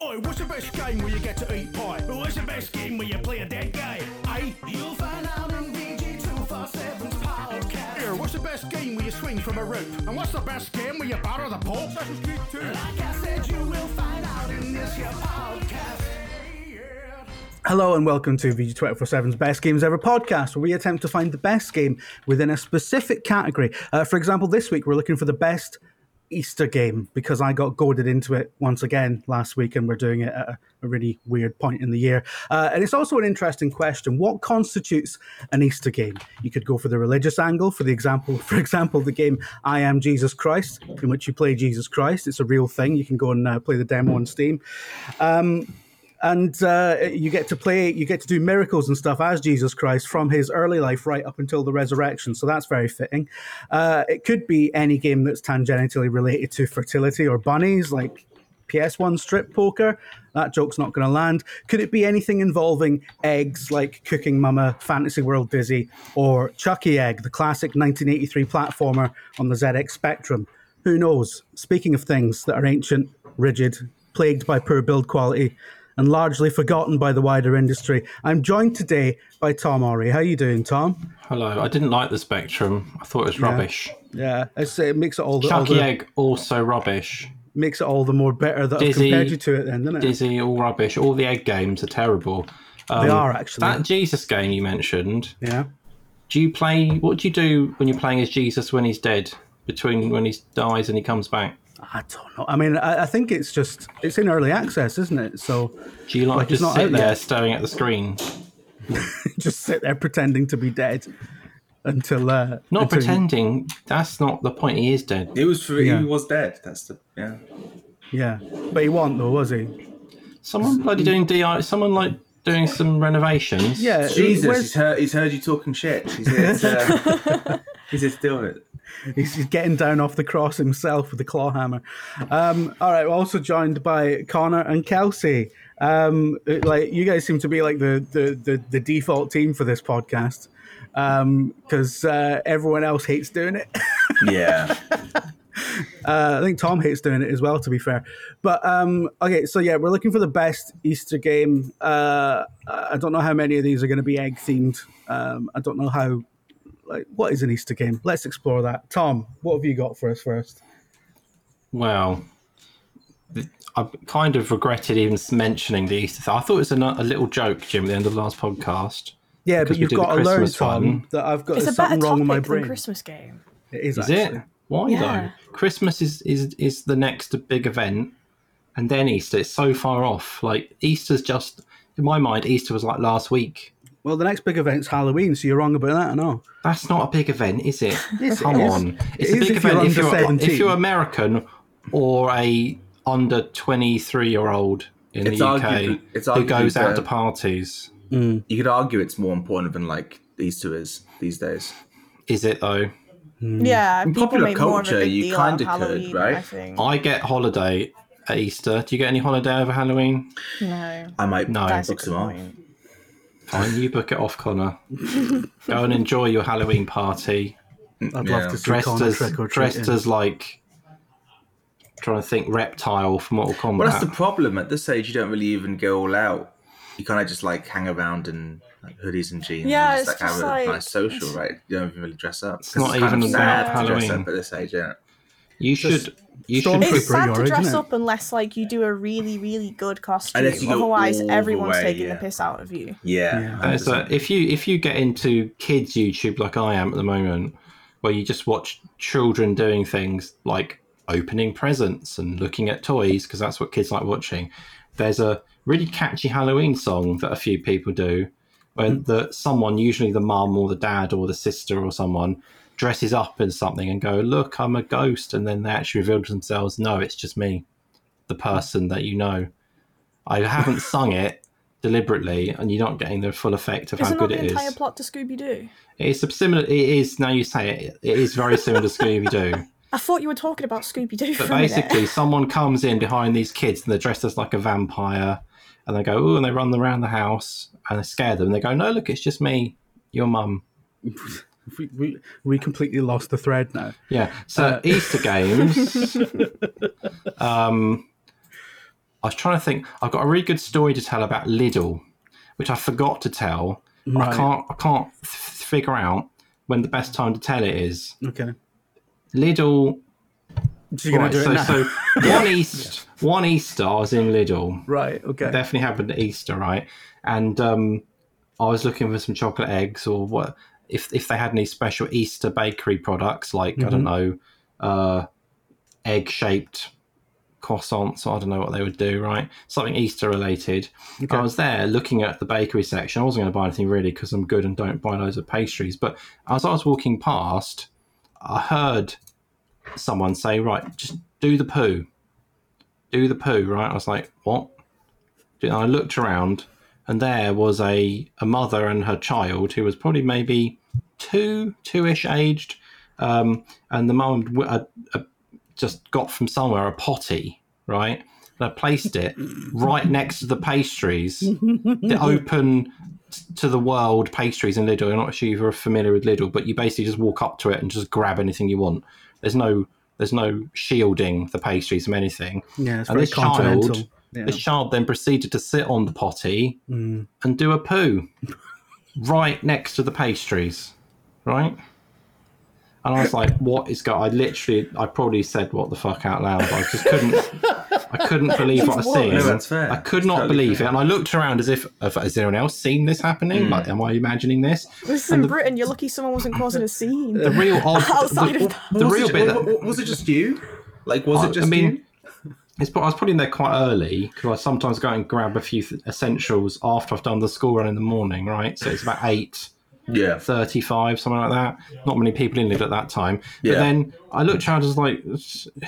Oi, what's the best game where you get to eat pie? What's the best game where you play a dead guy? Aye, you'll find out in VG247's podcast. Here, what's the best game where you swing from a rope? And what's the best game where you batter the Pope? Assassin's Creed 2. Like I said, you will find out in this here podcast. Hello and welcome to VG247's Best Games Ever podcast, where we attempt to find the best game within a specific category. Uh, for example, this week we're looking for the best Easter game because I got goaded into it once again last week, and we're doing it at a, a really weird point in the year. Uh, and it's also an interesting question: what constitutes an Easter game? You could go for the religious angle. For the example, for example, the game I Am Jesus Christ, in which you play Jesus Christ. It's a real thing. You can go and uh, play the demo on Steam. Um, and uh, you get to play, you get to do miracles and stuff as Jesus Christ from his early life right up until the resurrection. So that's very fitting. Uh, it could be any game that's tangentially related to fertility or bunnies, like PS1 strip poker. That joke's not going to land. Could it be anything involving eggs, like Cooking Mama, Fantasy World Dizzy, or Chuckie Egg, the classic 1983 platformer on the ZX Spectrum? Who knows? Speaking of things that are ancient, rigid, plagued by poor build quality, and largely forgotten by the wider industry. I'm joined today by Tom Orry. How are you doing, Tom? Hello. I didn't like the Spectrum. I thought it was rubbish. Yeah, it's, it makes it all the, all Chuckie the Egg also rubbish. makes it all the more better that I've compared you to it. Then, doesn't it? Dizzy, all rubbish. All the egg games are terrible. Um, They are actually. That Jesus game you mentioned. yeah. Do you play? What do you do when you're playing as Jesus when he's dead? Between when he dies and he comes back. I don't know. I mean, I, I think it's just it's in early access, isn't it? So Do you like, Like, just not sit there yet. staring at the screen? just sit there pretending to be dead until uh, Not until you- pretending. That's not the point. He is dead. He was for, Yeah. he was dead. That's the yeah. Yeah, but he wasn't though, was he? Someone bloody doing di. Someone like doing some renovations. Yeah, Jesus, he's heard, he's heard you talking shit. He's here to, he's here to deal with it. He's getting down off the cross himself with the claw hammer. Um, all right, we're also joined by Connor and Kelsey. Um, like you guys seem to be like the the the, the default team for this podcast because uh, everyone else hates doing it. Yeah. Uh, I think Tom hates doing it as well, to be fair. But um, okay, so yeah, we're looking for the best Easter game. Uh, I don't know how many of these are going to be egg themed. Um, I don't know how. Like, what is an Easter game? Let's explore that. Tom, what have you got for us first? Well, th- I kind of regretted even mentioning the Easter thing. I thought it was a, a little joke, Jim, at the end of the last podcast. Yeah, but you've got to learn, Christmas Tom, one. that I've got It's better something wrong with my topic than brain. Christmas game. It is, Is actually. it? Why Yeah. though? Christmas is, is is the next big event, and then Easter. It's so far off. Like Easter's just in my mind. Easter was like last week. Well, the next big event's Halloween, so you're wrong about that. I know. That's not a big event, is it? Yes, it Come is. on, it's It a is big if you're event if under you're 17. if you're American or a under twenty three year old in It's the UK arguably- it's who goes arguably out to the- parties. Mm. You could argue it's more important than like Easter is these days. Is it though? Hmm. Yeah, In people popular make more of a culture, big you deal out of kinda could, Halloween, right? I think. I get holiday at Easter. Do you get any holiday over Halloween? No, I might No. that's book some off. point. Fine, you book it off, Connor. Go and enjoy your Halloween party. I'd Yeah. love to see Dressed Connor as trick or dressed treating. as like trying to think reptile from Mortal Kombat. Well, that's the problem. At this age, you don't really even go all out. You kind of just like hang around in like, hoodies and jeans. Yeah, and it's just, like, just have like- a nice social, right? You don't even really dress up. It's not kind even of sad about to dress up at this age, yeah. you Just should you should It's sad you're, to dress up unless like you do a really, really good costume. Unless you Otherwise, everyone's way, taking yeah. the piss out of you. Yeah. Yeah. And so if you if you get into kids YouTube like I am at the moment, where you just watch children doing things like opening presents and looking at toys because that's what kids like watching. There's a really catchy Halloween song that a few people do, uh, where the someone, usually the mum or the dad or the sister or someone, dresses up in something and go, "Look, I'm a ghost," and then they actually reveal to themselves, "No, it's just me, the person that you know." I haven't sung it deliberately, and you're not getting the full effect of how Isn't that good the it entire is. plot to Scooby Doo? It's a similar. It is now you say it. It is very similar to Scooby Doo. I thought you were talking about Scooby Doo for But a minute. basically, someone comes in behind these kids and they're dressed as like a vampire, and they go, "Oh," and they run around the house and they scare them. And they go, "No, look, it's just me, your mum." We, we, we completely lost the thread now. Yeah. So Uh, Easter games. um, I was trying to think. I've got a really good story to tell about Lidl, which I forgot to tell. but I can't. I can't f- figure out when the best time to tell it is. Okay. Lidl. So Right, it so, so one East, one Easter, I was in Lidl. right. Okay. definitely happened at Easter, right? And um, I was looking for some chocolate eggs or what if if they had any special Easter bakery products, like I don't know, uh, egg shaped croissants. I don't know what they would do, right? Something Easter related. I was there looking at the bakery section. I wasn't going to buy anything really because I'm good and don't buy loads of pastries. But as I was walking past, I heard someone say, "Right, just do the poo." Do the poo, right? I was like, "What?" And I looked around, and there was a, a mother and her child who was probably maybe two, two-ish aged, um, and the mum w- uh, uh, just got from somewhere a potty, right? And I placed it right next to the pastries, the open to the world pastries in Lidl. I'm not sure if you're familiar with Lidl, but you basically just walk up to it and just grab anything you want. There's no there's no shielding the pastries from anything. yeah, and this child. Yeah. this child then proceeded to sit on the potty Mm. and do a poo right next to the pastries, right? And I was like, "What is going?" I literally, I probably said "What the fuck" out loud. But I just couldn't, I couldn't believe what I seen. No, that's fair. I could That's not totally believe fair. it, and I looked around as if, if has anyone else seen this happening? Hmm. Like, am I imagining this? This is in Britain. You're lucky someone wasn't causing a scene. The real odd, Outside the, of that. the was real it, bit. That, was it just you? Like, was I- it just I mean, you? It's, pro- I was probably in there quite early because I sometimes go and grab a few th- essentials after I've done the school run in the morning, right? So it's about eight Yeah. thirty-five, something like that. Not many people in it at that time. Yeah. But then I looked around, I was like,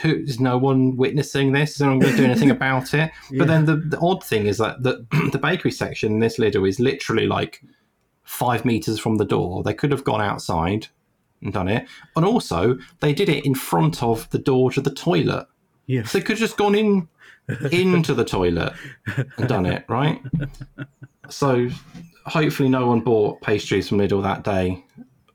"Who is no one witnessing this? Is anyone going to do anything about it?" But then the, the odd thing is that the, the bakery section in this Lidl is literally like five meters from the door. They could have gone outside and done it, and also they did it in front of the door to the toilet. Yeah. So they could have just gone in into the toilet and done it, right? So hopefully no one bought pastries from Lidl that day.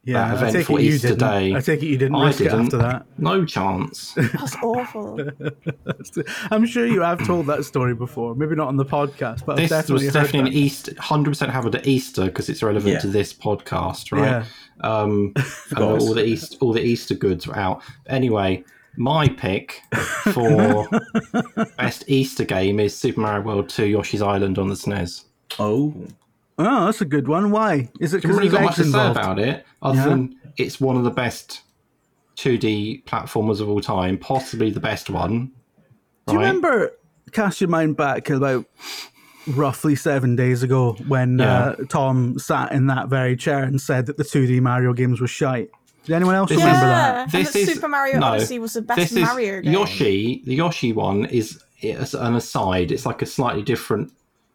Yeah, that I take it you Easter didn't. day. I take it you didn't I risk didn't. it after that. No chance. That's awful. I'm sure you have told that story before. Maybe not on the podcast, but this I've definitely was heard definitely an that. Easter, hundred percent happened at Easter because it's relevant Yeah. to this podcast, right? Yeah. Um, and course. all the East, all the Easter goods were out. Anyway, my pick for best Easter game is Super Mario World Two: Yoshi's Island on the SNES. Oh. Oh, that's a good one. Why? Is it I because really there's got much eggs to say involved? about it, other Yeah. than it's one of the best 2D platformers of all time, possibly the best one. Do you remember? Cast your mind back about roughly seven days ago when uh, Tom sat in that very chair and said that the 2D Mario games were shite. Did anyone else This remember is- that? yeah, and This that is Super Mario no, Odyssey was the best this is Mario game. Yoshi. The Yoshi one is is an aside. It's like a slightly different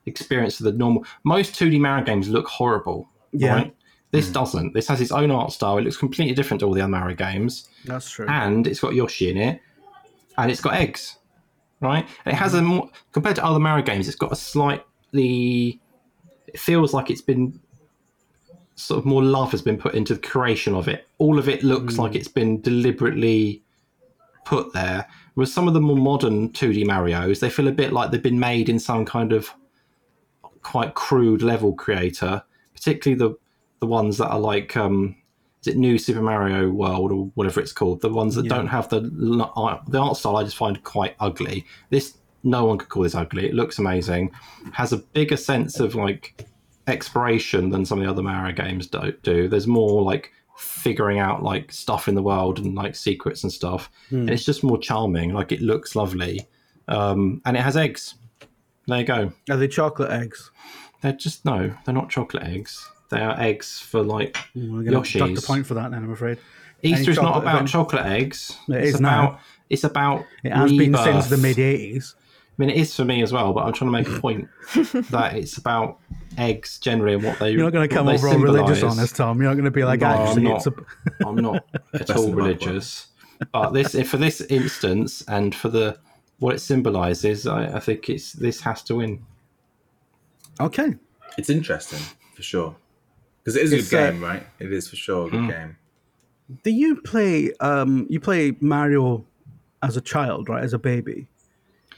experience to the normal. Most 2D Mario games look horrible. Yeah. Right? This hmm. doesn't. This has its own art style. It looks completely different to all the other Mario games, That's true. and it's got Yoshi in it, and it's got eggs. Right? And it has a hmm. more compared to other Mario games. It's got a slightly. It feels like it's been sort of more love has been put into the creation of it. All of it looks like hmm. it's been deliberately put there. Whereas some of the more modern 2D Mario's, they feel a bit like they've been made in some kind of quite crude level creator, particularly the the ones that are like um is it New Super Mario World or whatever it's called? The ones that don't have the art, the art style I just find quite ugly. This no one could call this ugly. It looks amazing. Has a bigger sense of like exploration than some of the other Mario games do. do. There's more like figuring out like stuff in the world and like secrets and stuff. And it's just more charming. Like it looks lovely. Um, and it has eggs. There you go. Are they chocolate eggs? They're just no, they're not chocolate eggs. They are eggs for like We're going to duck the Yoshi's. point for that then, I'm afraid. Easter is not about event. chocolate eggs. It it's is now. about it's about It has been since the mid 80s. I mean, it is for me as well, but I'm trying to make a point that it's about eggs generally and what they. You're not going to come what over they all religious on symbolise. us, Tom. You're not going to be like, No, I'm not. it's a. I'm not at all religious, but this for this instance and for the what it symbolises, I, I think it's this has to win. Okay. It's interesting, for sure. Because it is a It's, good uh, game, right? It is for sure a good game. Do you play um you play Mario as a child, right? As a baby?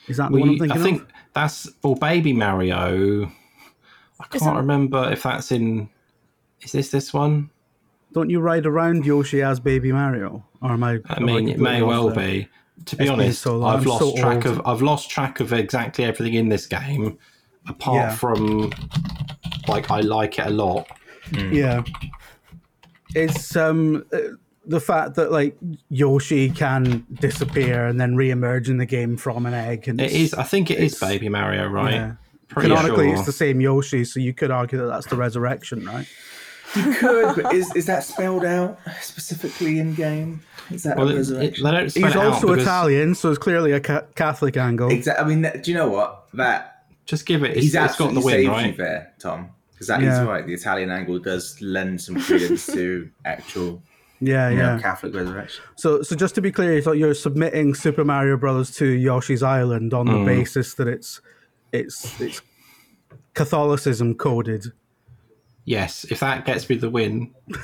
Is that the Well, one I'm you- thinking I think of? that's or Baby Mario. I can't Isn't- remember if that's in. Is this this one? Don't you ride around Yoshi as Baby Mario? Or am I? I am mean, it may well there? be. To be It's honest, so long. I've I'm lost so track old. of. I've lost track of exactly everything in this game, apart Yeah. from like I like it a lot. Yeah. It's um uh, the fact that like Yoshi can disappear and then re-emerge in the game from an egg, and it's- I think it is it's- Baby Mario, right? Yeah. Pretty Canonically, sure. it's the same Yoshi, so you could argue that that's the resurrection, right? You could, but is, is that spelled out specifically in game? Is that Well, a it, it, resurrection? they don't spell He's it also because- Italian, so it's clearly a ca- Catholic angle. Exactly. I mean, that- do you know what? That Just give it. It's, he's it's got the win, right? there, Tom. Because that is Yeah. right. The Italian angle does lend some credence to actual, Yeah, you know, yeah. Catholic resurrection. So, so just to be clear, so you're submitting Super Mario Brothers to Yoshi's Island on the Mm. basis that it's it's it's Catholicism coded. Yes. If that gets me the win,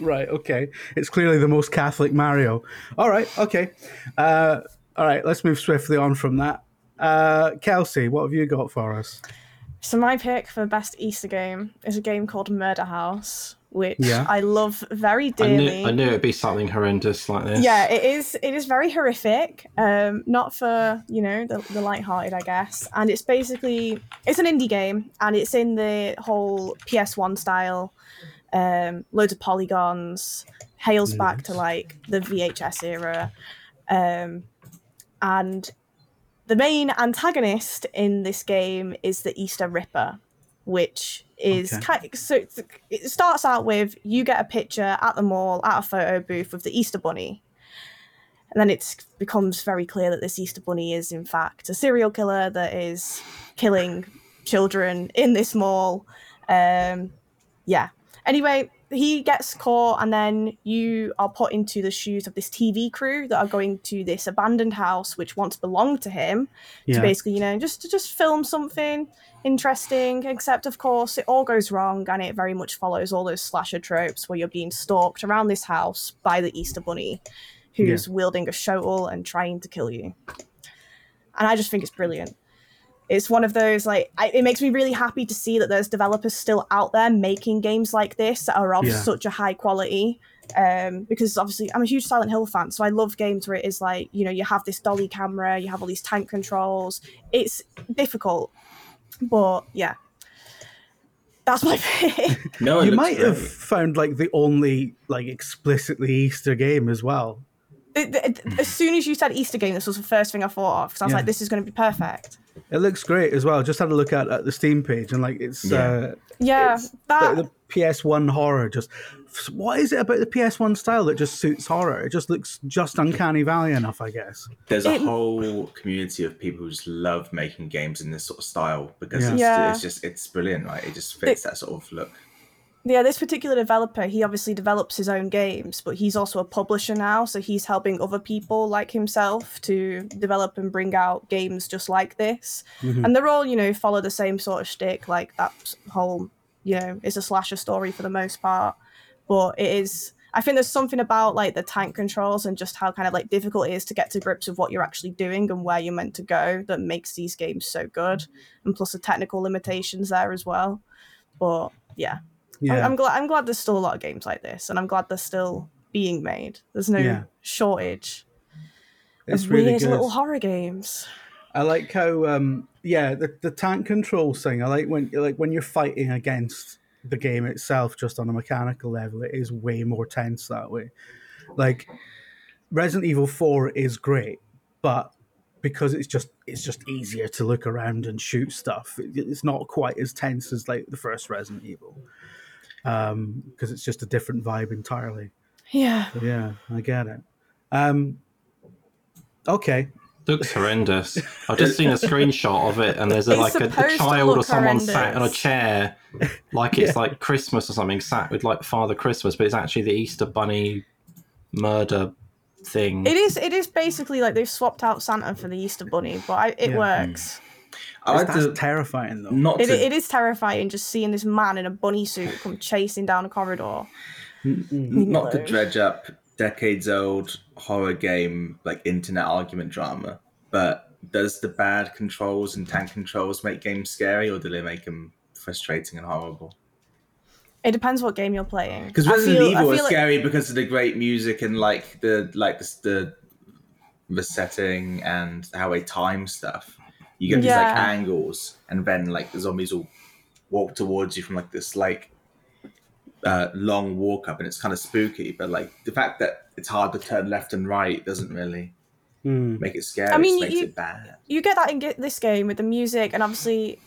Right. Okay. It's clearly the most Catholic Mario. All right. Okay. Uh, all right. Let's move swiftly on from that. Uh, Kelsey, what have you got for us? So my pick for best Easter game is a game called Murder House, which Yeah. I love very I dearly. knew, I knew it'd be something horrendous like this. Yeah, it is. It is very horrific. Um, not for you know the the light-hearted, I guess. And it's basically it's an indie game, and it's in the whole PS1 style. Um, loads of polygons. Hails back to like the VHS era, um, and the main antagonist in this game is the Easter Ripper, which is Okay. kind so it starts out with you get a picture at the mall at a photo booth of the Easter bunny. And then it becomes very clear that this Easter bunny is in fact a serial killer that is killing children in this mall. Um, yeah. Anyway, he gets caught, and then you are put into the shoes of this TV crew that are going to this abandoned house which once belonged to him Yeah. to basically, you know, just to just film something interesting. Except, of course, it all goes wrong, and it very much follows all those slasher tropes where you're being stalked around this house by the Easter Bunny, who's wielding a shovel and trying to kill you. And I just think it's brilliant. It's one of those like I, it makes me really happy to see that there's developers still out there making games like this that are of Yeah. such a high quality. Um, because obviously I'm a huge Silent Hill fan, so I love games where it is like you know you have this dolly camera, you have all these tank controls. It's difficult, but yeah, that's my pick. No, you looks might have found like the only like explicitly Easter game as well. It- it- as soon as you said Easter game, this was the first thing I thought of because I was Yeah. like, this is going to be perfect. It looks great as well. Just had a look at, at the Steam page and like it's Yeah. uh, Yeah, It's that the, the PS1 horror. Just what is it about the PS1 style that just suits horror? It just looks just uncanny valley enough, I guess. There's a It- whole community of people who just love making games in this sort of style because Yeah. it's, Yeah. it's just it's brilliant. Right, it just fits that sort of look. Yeah, this particular developer, he obviously develops his own games, but he's also a publisher now, so he's helping other people like himself to develop and bring out games just like this. Mhm. And they're all, you know, follow the same sort of shtick, like that whole, you know, it's a slasher story for the most part. But it is I think there's something about like the tank controls and just how kind of like difficult it is to get to grips with what you're actually doing and where you're meant to go that makes these games so good. And plus the technical limitations there as well. But yeah, Yeah, I- I'm glad. I'm glad there's still a lot of games like this, and I'm glad they're still being made. There's no Yeah. shortage it's of really weird good. little horror games. I like how um yeah the, the tank control thing. I like when like when you're fighting against the game itself just on a mechanical level. It is way more tense that way. Like Resident Evil Four is great, but because it's just it's just easier to look around and shoot stuff. It's not quite as tense as like the first Resident Evil, um, because it's just a different vibe entirely. Yeah, So, yeah, I get it. Um, okay, Looks horrendous. I've just seen a screenshot of it, and there's a, like a, a child or look someone sat on a chair, like it's like Christmas or something, sat with like Father Christmas, but it's actually the Easter Bunny murder thing. it is. It is basically like they've swapped out Santa for the Easter Bunny, but I, it Yeah. works. I like that's to terrifying though. not It, to it is terrifying just seeing this man in a bunny suit come chasing down a corridor. not to dredge up decades old horror game like internet argument drama but does the bad controls and tank controls make games scary, or do they make them frustrating and horrible? It depends what game you're playing. Because I Resident feel- Evil feel is like- scary because of the great music and like the like the the, the setting and how they time stuff. You get these like angles, and then like the zombies will walk towards you from like this like uh, long walk up, and it's kind of spooky. But like the fact that it's hard to turn left and right doesn't really Hmm. make it scary. I mean, it just makes you- it bad. you get that in this game with the music and obviously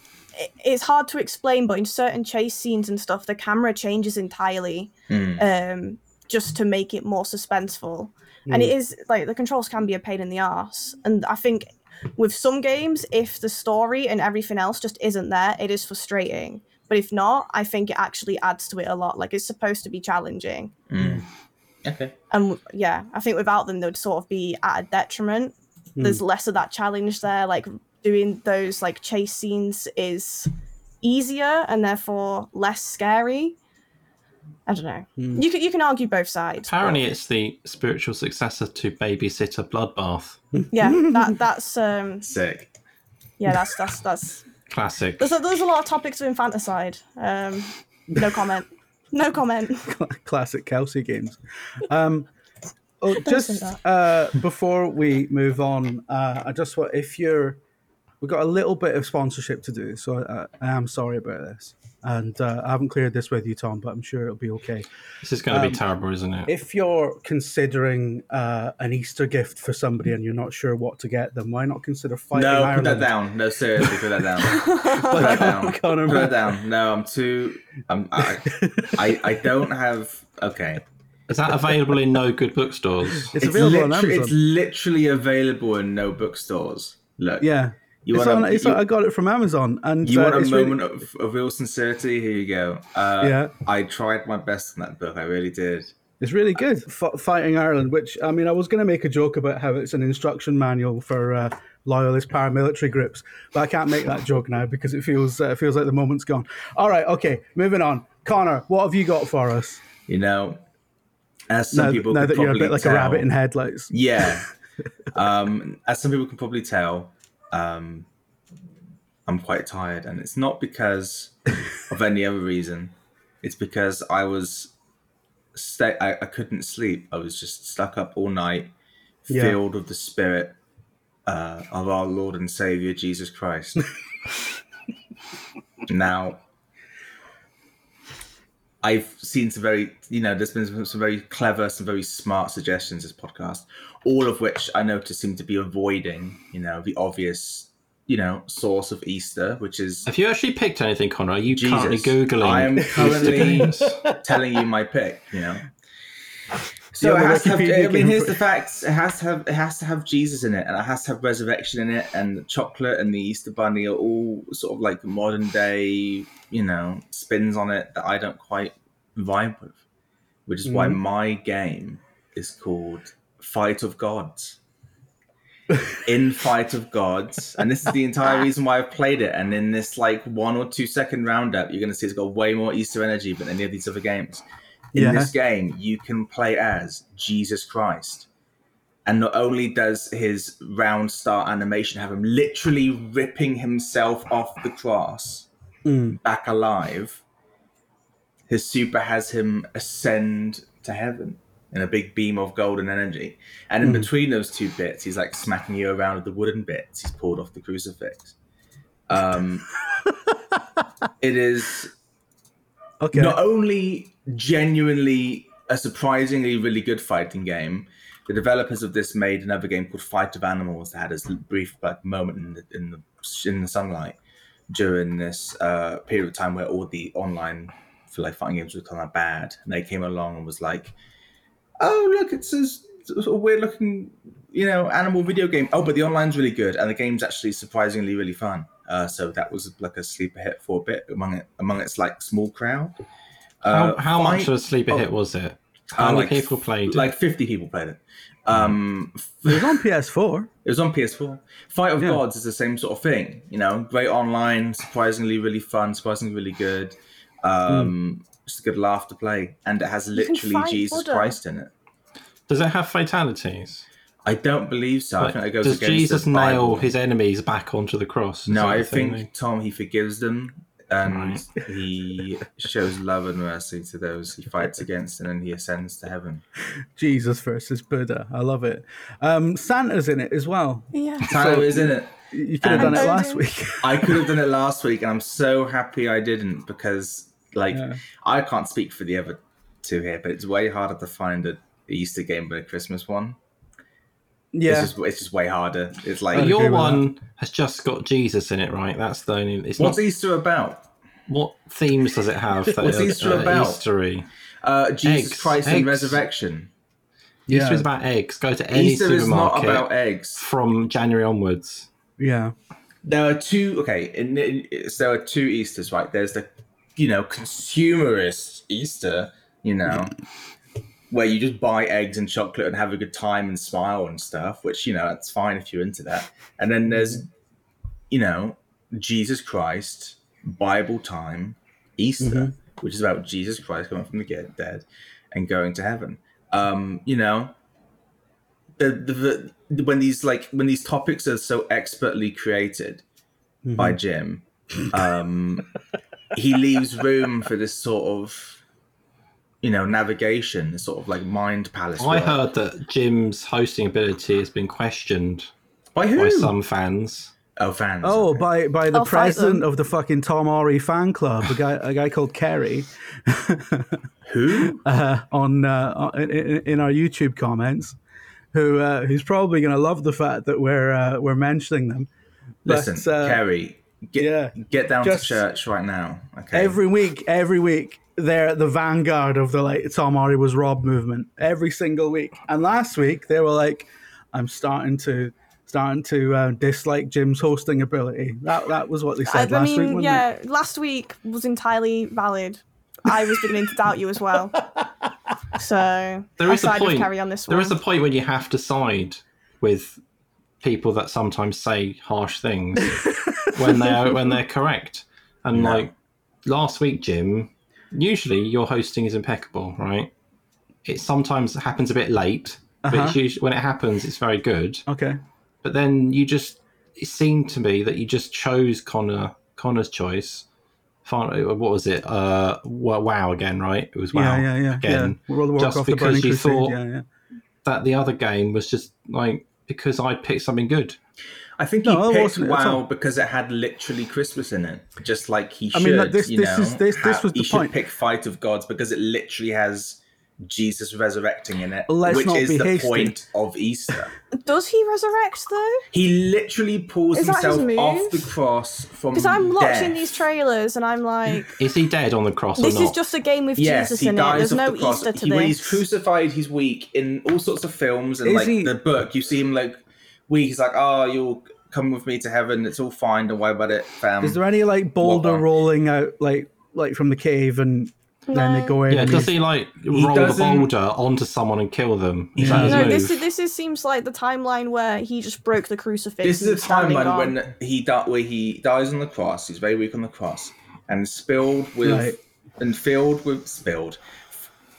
it's hard to explain but in certain chase scenes and stuff the camera changes entirely Mm. um just to make it more suspenseful and it is like the controls can be a pain in the ass and i think with some games if the story and everything else just isn't there it is frustrating but if not i think it actually adds to it a lot like it's supposed to be challenging Mm. Okay. and yeah, I think without them, they'd sort of be at a detriment. There's less of that challenge there. Like doing those like chase scenes is easier and therefore less scary. I don't know. You can you can argue both sides. but Apparently, it's the spiritual successor to Babysitter Bloodbath. yeah, that that's um Sick. yeah that's that's that's Classic. there's a, there's a lot of topics of infanticide. Um, no comment. No comment. classic Kelsey games. Um, oh, just uh, before we move on, uh, I just want if you're, we've got a little bit of sponsorship to do, so uh, I am sorry about this, and uh, I haven't cleared this with you, Tom, but I'm sure it'll be okay. This is going to Um, be terrible, isn't it? If you're considering uh, an Easter gift for somebody and you're not sure what to get them, why not consider fighting No, Ireland? put that down. No, seriously, put that down. put that down. Connor, Put that down. No, I'm too. I'm, I, I I don't have. Okay, Is that available in no good bookstores? It's, available on Amazon. it's literally available in no bookstores. Look, yeah, you it's want on, a, it's you, I got it from Amazon, and you uh, want a really- moment of, of real sincerity? Here you go. Uh, Yeah. I tried my best in that book. I really did. It's really good. F- Fighting Ireland, which I mean, I was going to make a joke about how it's an instruction manual for uh, loyalist paramilitary groups, but I can't make that joke now because it feels uh, feels like the moment's gone. All right, okay, moving on. Connor, what have you got for us? You know, as some Now, people now that you're a bit like tell, a rabbit in headlights. Yeah. um, as some people can probably tell, um, I'm quite tired, and it's not because of any other reason. It's because I was, sta- I, I couldn't sleep. I was just stuck up all night, Yeah. filled with the spirit uh, of our Lord and Savior Jesus Christ. now, I've seen some very, you know, there's been some, very clever, some very smart suggestions this podcast, all of which I notice seem to be avoiding, you know, the obvious, you know, source of Easter, which is Have you actually picked anything, Connor? Are you Jesus. currently Googling? I am currently telling you my pick, you know. So Yeah, it has to have, Wikipedia I mean, here's the facts. It has to have it has to have Jesus in it, and it has to have resurrection in it, and chocolate and the Easter bunny are all sort of like modern day, you know, spins on it that I don't quite vibe with. Which is why Mhm. my game is called Fight of Gods. in Fight of Gods, and this is the entire reason why I've played it. And in this like one or two second roundup, you're going to see it's got way more Easter energy than any of these other games. In Yeah. this game, you can play as Jesus Christ. And not only does his round star animation have him literally ripping himself off the cross Mm. back alive, his super has him ascend to heaven in a big beam of golden energy. And in Mhm. between those two bits, he's like smacking you around with the wooden bits he's pulled off the crucifix. Um, it is Okay. not only genuinely a surprisingly really good fighting game, the developers of this made another game called Fight of Animals that had this brief like moment in the in the, in the sunlight during this uh, period of time where all the online for like fighting games were kind of bad, and they came along and was like, "Oh look, it's a, sort weird looking, you know, animal video game. Oh, but the online's really good, and the game's actually surprisingly really fun." Uh, so that was like a sleeper hit for a bit among it among its like small crowd. How, Uh, how much of a sleeper oh. hit was it? How Uh, many like- people played it? Like fifty people played it. Um, It was on PS4. it was on PS4. Fight of Yeah. Gods is the same sort of thing. You know, great online, surprisingly really fun, surprisingly really good. Um, Just a good laugh to play, and it has literally Jesus Buddha. Christ in it. Does it have fatalities? I don't believe so. I think it goes does against Jesus the nail his enemies back onto the cross? No, I the thing think Tom he forgives them and Right. he shows love and mercy to those he fights against, and then he ascends to heaven. Jesus versus Buddha. I love it. Um, Santa's in it as well. Yeah. Tyler is in it. You could have done it last week. I could have done it last week, and I'm so happy I didn't because, like, Yeah. I can't speak for the other two here, but it's way harder to find a Easter game than a Christmas one. Yeah. It's just, it's just way harder. It's like, I'd your with one has just got Jesus in it, right? That's the only. It's what's not. Easter about? What themes does it have? That What's are, Easter uh, about? Eastery. Uh, Jesus Eggs. Christ and resurrection. yeah. Easter is about eggs. Go to any Easter is not about eggs. from January onwards. yeah. There are two. Okay, in, in, so there are two Easters, right? There's the, you know, consumerist Easter. You know, where you just buy eggs and chocolate and have a good time and smile and stuff. Which you know, that's fine if you're into that. And then there's, you know, Jesus Christ Bible time Easter, which is about Jesus Christ coming from the dead and going to heaven. Um, you know, the, the, the when these like when these topics are so expertly created by Jim, um, he leaves room for this sort of you know navigation, this sort of like mind palace. I work. heard that Jim's hosting ability has been questioned by who? by some fans. oh, fans. Oh, okay. by by the I'll president of the fucking Tom Orry fan club, a guy a guy called Kerry, who? uh, on uh, in, in in our YouTube comments, who uh, who's probably going to love the fact that we're uh, we're mentioning them. But, Listen, uh, Kerry, get yeah, get down to church right now. Okay. every week, every week. They're the vanguard of the like Tom Orry was robbed movement every single week. And last week they were like, "I'm starting to starting to uh, dislike Jim's hosting ability." That that was what they said I last week. mean, wasn't yeah, it? last week was entirely valid. I was beginning to doubt you as well. So There I is a side point. Carrie on this There one. is a point when you have to side with people that sometimes say harsh things when they are when they're correct. And No. like last week, Jim, usually your hosting is impeccable, right? It sometimes happens a bit late, but Uh-huh. it's usually, when it happens, it's very good. Okay. But then you just it seemed to me that you just chose Connor Connor's choice. What was it? Uh, wow again, right? It was wow Yeah, yeah, yeah. again. yeah. World Just because you Crusade. thought- yeah, yeah. That the other game was just like because I picked something good. I think No, he it picked wasn't. WoW because it had literally Christmas in it, just like he I should. mean, like, this- you this know, is- this- this was the he should point. pick Fight of Gods because it literally has Jesus resurrecting in it, Let's which is the hasty. point of Easter. Does he resurrect though? he literally pulls Is himself off the cross from Because I'm watching these trailers and I'm like, Is he dead on the cross or this not? is just a game with Yes, Jesus he in it. There's no the. Easter to he, when he's crucified, he's weak in all sorts of films and Is like he- the book. You see him like weak. He's like, "Oh, you'll come with me to heaven. It's all fine. Don't worry about it, fam." Is there any like boulder rolling out like like from the cave and then they No. go in? yeah, does he like roll the doesn't- boulder onto someone and kill them? Is Yeah. no, this is, this is, seems like the timeline where he just broke the crucifix. This is and a timeline on. when he di- where he dies on the cross. He's very weak on the cross, and spilled with Right. and filled with spilled,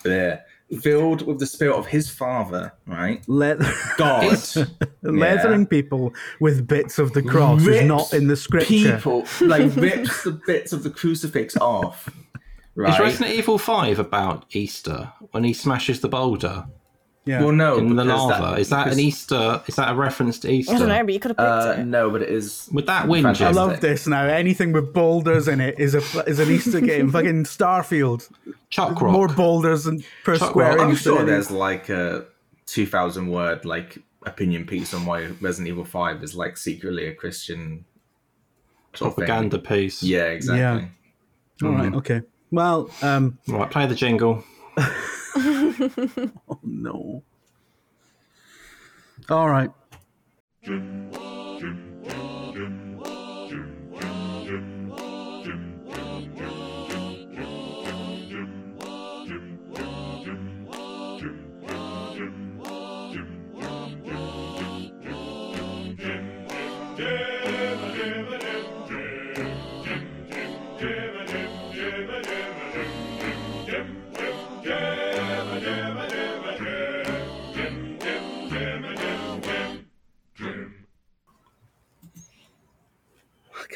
there filled with the spirit of his father. Right, Let God, leathering people with bits of the cross is not in the scripture. People like rips the bits of the crucifix off. Is Right. Resident Evil Five about Easter when he smashes the boulder Yeah. well, no, in the lava? is that an Easter? Is that a reference to Easter? I don't know, but you could have picked Uh, it. no, but it is. with that win, Fantastic. I love this now. Anything with boulders in it is a is an Easter game. Fucking Starfield. Chuck Rock. More boulders and per Chuck square Rock. I'm sure than there's like a two thousand word like opinion piece on why Resident Evil Five is like secretly a Christian sort thing. propaganda piece. Yeah, exactly. All right. Okay. Well, um, Right, play the jingle. Oh, no. All right.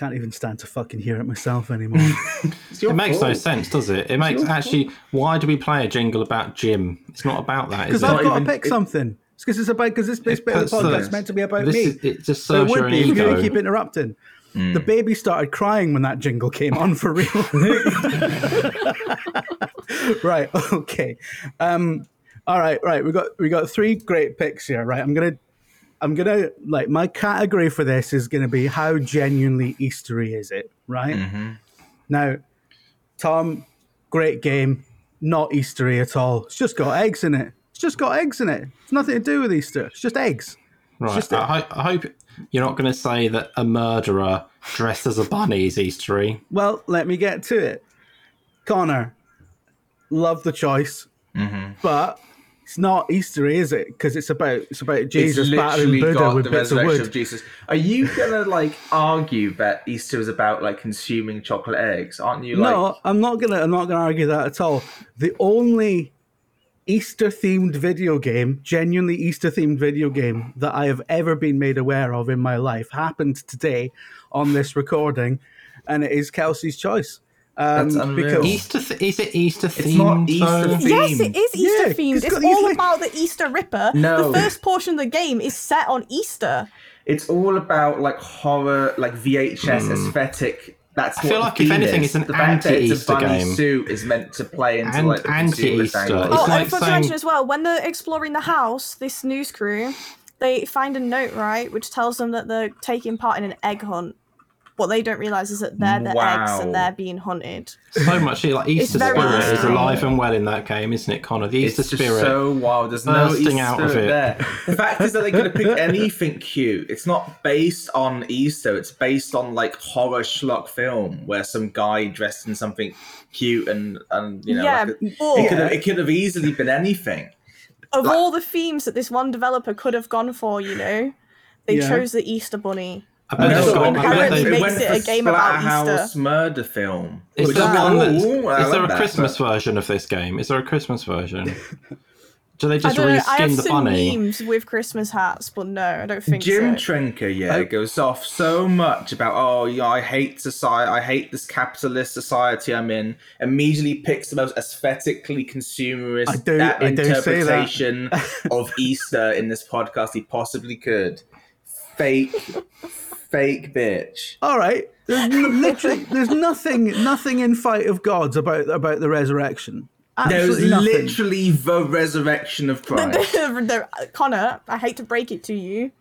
Can't even stand to fucking hear it myself anymore. It's your It makes no sense, does it? It makes actually. Why do we play a jingle about Jim? It's not about that. Because? I've got even- to pick it- something. It's because it's about because this, this It bit of the puts the- meant to be about This me. is, it just so it would be if you keep interrupting. The baby started crying when that jingle came on for real. right. Okay. Um, all right. Right. We got we got three great picks here. Right. I'm gonna I'm gonna like my category for this is gonna be how genuinely Eastery is it? Right. Mm-hmm. Now, Tom, great game. Not Eastery at all. It's just got eggs in it. It's just got eggs in it. It's nothing to do with Easter. It's just eggs. Right. just I, ho- I hope you're not going to say that a murderer dressed as a bunny is Eastery. Well, let me get to it. Connor, love the choice, mm-hmm. but it's not Eastery, is it? Because it's about it's about Jesus it's literally Buddha with the bits of wood. of Jesus. Are you gonna like argue that Easter is about like consuming chocolate eggs? Aren't you? Like, no, I'm not gonna. I'm not gonna argue that at all. The only Easter themed video game, genuinely Easter themed video game that I have ever been made aware of in my life happened today on this recording, and it is Kelsey's choice. Um, That's unreal. because Easter th- is it Easter It's themed? not Easter themed. Yes, it is Yeah, Easter 'cause themed. it's It's all Easter- about the Easter Ripper. No. The first portion of the game is set on Easter. It's all about like horror, like VHS aesthetic. That's I what feel the like if anything, is. it's an the fact that it's a anti-Easter bunny game. suit is meant to play into An- like the anti-Easter. It's Oh, like and I forgot to mention as well, when they're exploring the house, this news crew, they find a note, right, which tells them that they're taking part in an egg hunt. What they don't realise is that they're the eggs and they're being hunted. So much like Easter spirit is alive and well in that game, isn't it, Connor? The Easter it's spirit. so wild. There's no Easter out of spirit it. there. The fact is that they could have picked anything cute. It's not based on Easter. It's based on like horror schlock film where some guy dressed in something cute and and you know yeah, like a- but it could have it could have easily been anything. of all the themes that this one developer could have gone for, you know, they Yeah. chose the Easter Bunny. I bet No, they've so got- I bet they've- makes went it for a game about Splatterhouse Easter. murder film. Is which one that's, cool. I is there a that, Christmas but- version of this game? Is there a Christmas version? Do they I just don't know. I have the seen bunny? memes with Christmas hats, but no, I don't think Jim so. Trinca, yeah, I- goes off so much about oh yeah, I hate society, I hate this capitalist society I'm in. Immediately picks the most aesthetically consumerist I do- uh, I do say that. interpretation of Easter in this podcast he possibly could. Fake, fake bitch. All right. There's n- literally there's nothing nothing in Fight of Gods about about the resurrection. There's nothing. literally the resurrection of Christ. The- Connor, I hate to break it to you,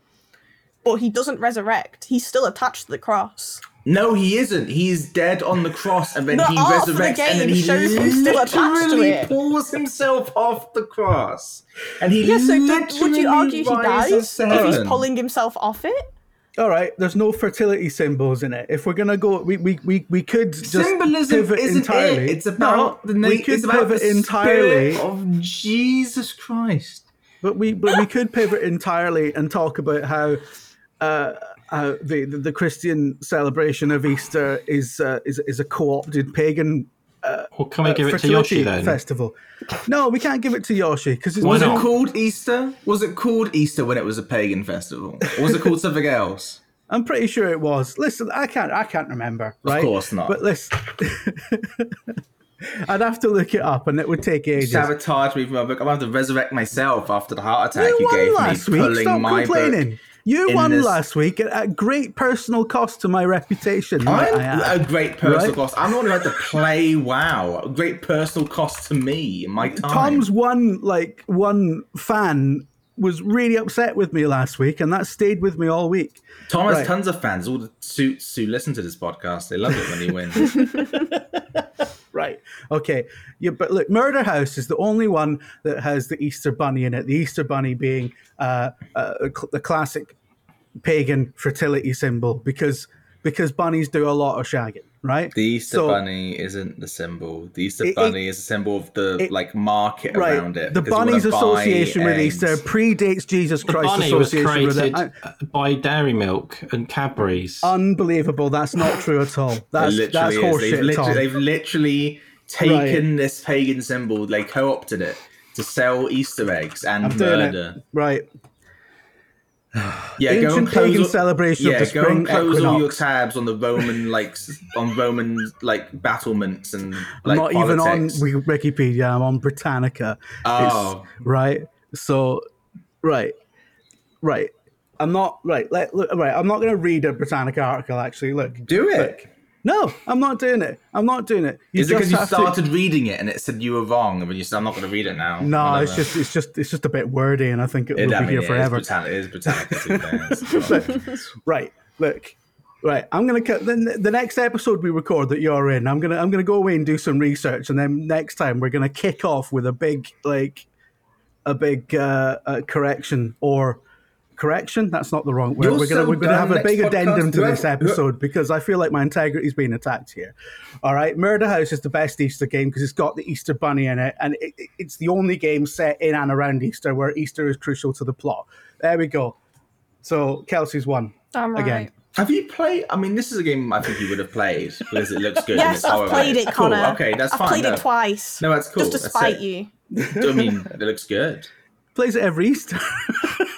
but he doesn't resurrect. He's still attached to the cross. no, he isn't. He's dead on the cross, and then The he art of the resurrects, and then he shows him still attached to literally pulls himself off the cross, and he Yeah, so do, would literally you argue he rises dies if he's pulling himself off it? All right, there's no fertility symbols in it. If we're gonna go, we we, we, we could just Symbolism pivot isn't entirely. it. It's about No, the we could it's about pivot the entirely, of Jesus Christ. but we but we could pivot entirely and talk about how uh, uh, the, the the Christian celebration of Easter is uh, is is a co-opted pagan Or can we uh, give it to Yoshi then? festival. No, we can't give it to Yoshi because Why Was not? it called Easter? Was it called Easter when it was a pagan festival? Or was it called something else? I'm pretty sure it was. Listen, I can't I can't remember. Right? Of course not. But listen, I'd have to look it up, and it would take ages. Sabotage me from my book. I'm going to have to resurrect myself after the heart attack You you, won gave last me, week. pulling Stop my complaining. book. You won this- last week at, at great personal cost to my reputation. I'm I add. a great personal Right? cost. I'm the one who had to play WoW. A great personal cost to me my time. Tom's one like one fan was really upset with me last week, and that stayed with me all week. Tom has Right. tons of fans. All the suits who listen to this podcast, they love it when he wins. Right. Okay. Yeah, but look, Murder House is the only one that has the Easter Bunny in it. The Easter Bunny being uh, uh, the classic pagan fertility symbol because because bunnies do a lot of shagging, right? The Easter So- bunny isn't the symbol. The Easter It- it- bunny is a symbol of the it- like market Right. around it. The because bunny's association with eggs. Easter predates Jesus The Christ's bunny was association with it. created I- uh, by Dairy Milk and Cadbury's. Unbelievable. That's not true at all. That's that's is. horseshit, They've literally, Tom. they've literally taken this pagan symbol, they co-opted it to sell Easter eggs and I'm doing murder. it. Right. Yeah, go Ancient and pagan all- celebration yeah, of the go spring and close all your tabs on the Roman like on Roman like battlements and like not even on Wikipedia. I'm on Britannica. It's- Oh. right. So, right, right. I'm not right. Let, look, right. I'm not going to read a Britannica article. Actually, look. Do it. Look. No, I'm not doing it. I'm not doing it. You Is it because you have to- started reading it and it said you were wrong, and you said I'm not going to read it now? No, it's just it's just it's just a bit wordy, and I think it It, will I be mean, here it is forever. Britannica. It is Britannica. to be right look right i'm gonna cut the, the next episode we record that you're in i'm gonna i'm gonna go away and do some research and then next time we're gonna kick off with a big like a big uh, uh correction or correction that's not the wrong word You're we're gonna so we're gonna have a big addendum to this episode because i feel like my integrity's being attacked here all right murder house is the best easter game because it's got the easter bunny in it and it, it- it's the only game set in and around easter where easter is crucial to the plot there we go so kelsey's won I'm right. again Have you played? I mean, this is a game I think you would have played because it looks good. and Yes, it's I've horror played it, Connor. Cool. Okay, that's I've fine. played no. it twice. No, that's cool. Just to That's spite it. you. I mean, it looks good. plays it every Easter.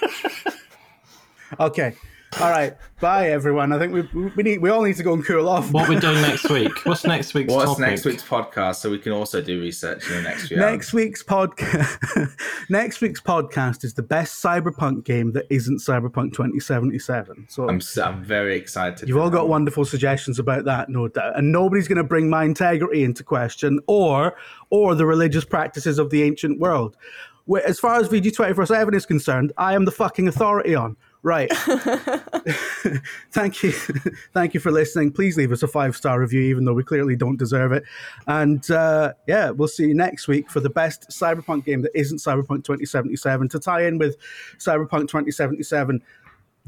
okay. All right. Bye, everyone. I think we we need we all need to go and cool off. What we're doing next week? What's next week's What's topic? next week's podcast so we can also do research in the next few Next week's podcast. next week's podcast is the best cyberpunk game that isn't Cyberpunk 2077. So I'm so, I'm very excited. You've all got one. wonderful suggestions about that, no doubt. And nobody's going to bring my integrity into question or or the religious practices of the ancient world. As far as VG 24 7 is concerned, I am the fucking authority on. Right. Thank you. Thank you for listening. Please leave us a five star review, even though we clearly don't deserve it. And uh, yeah, we'll see you next week for the best Cyberpunk game that isn't Cyberpunk 2077 to tie in with Cyberpunk 2077.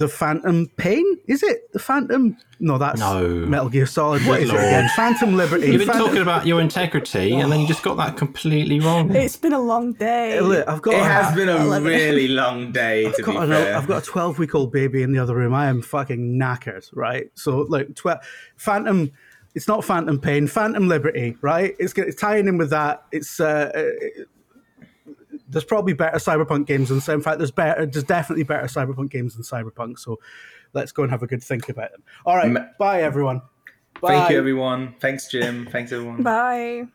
The Phantom Pain? Is it the Phantom? No, that's No. Metal Gear Solid. What Good is it again? Phantom Liberty. You've been Phantom- talking about your integrity, and then you just got that completely wrong. It's been a long day. Look, I've got. It has been a love it. really long day, I've be got, an, fair. I've got a 12 week old baby in the other room. I am fucking knackered, right? So, like, tw- Phantom, it's not Phantom Pain, Phantom Liberty, right? It's, it's tying in with that. It's, uh, uh, there's probably better Cyberpunk games than, so in fact, there's better, there's definitely better Cyberpunk games than Cyberpunk. So, let's go and have a good think about them. All right, bye, everyone. Thank you, everyone. Thanks, Jim. Thanks, everyone. Bye.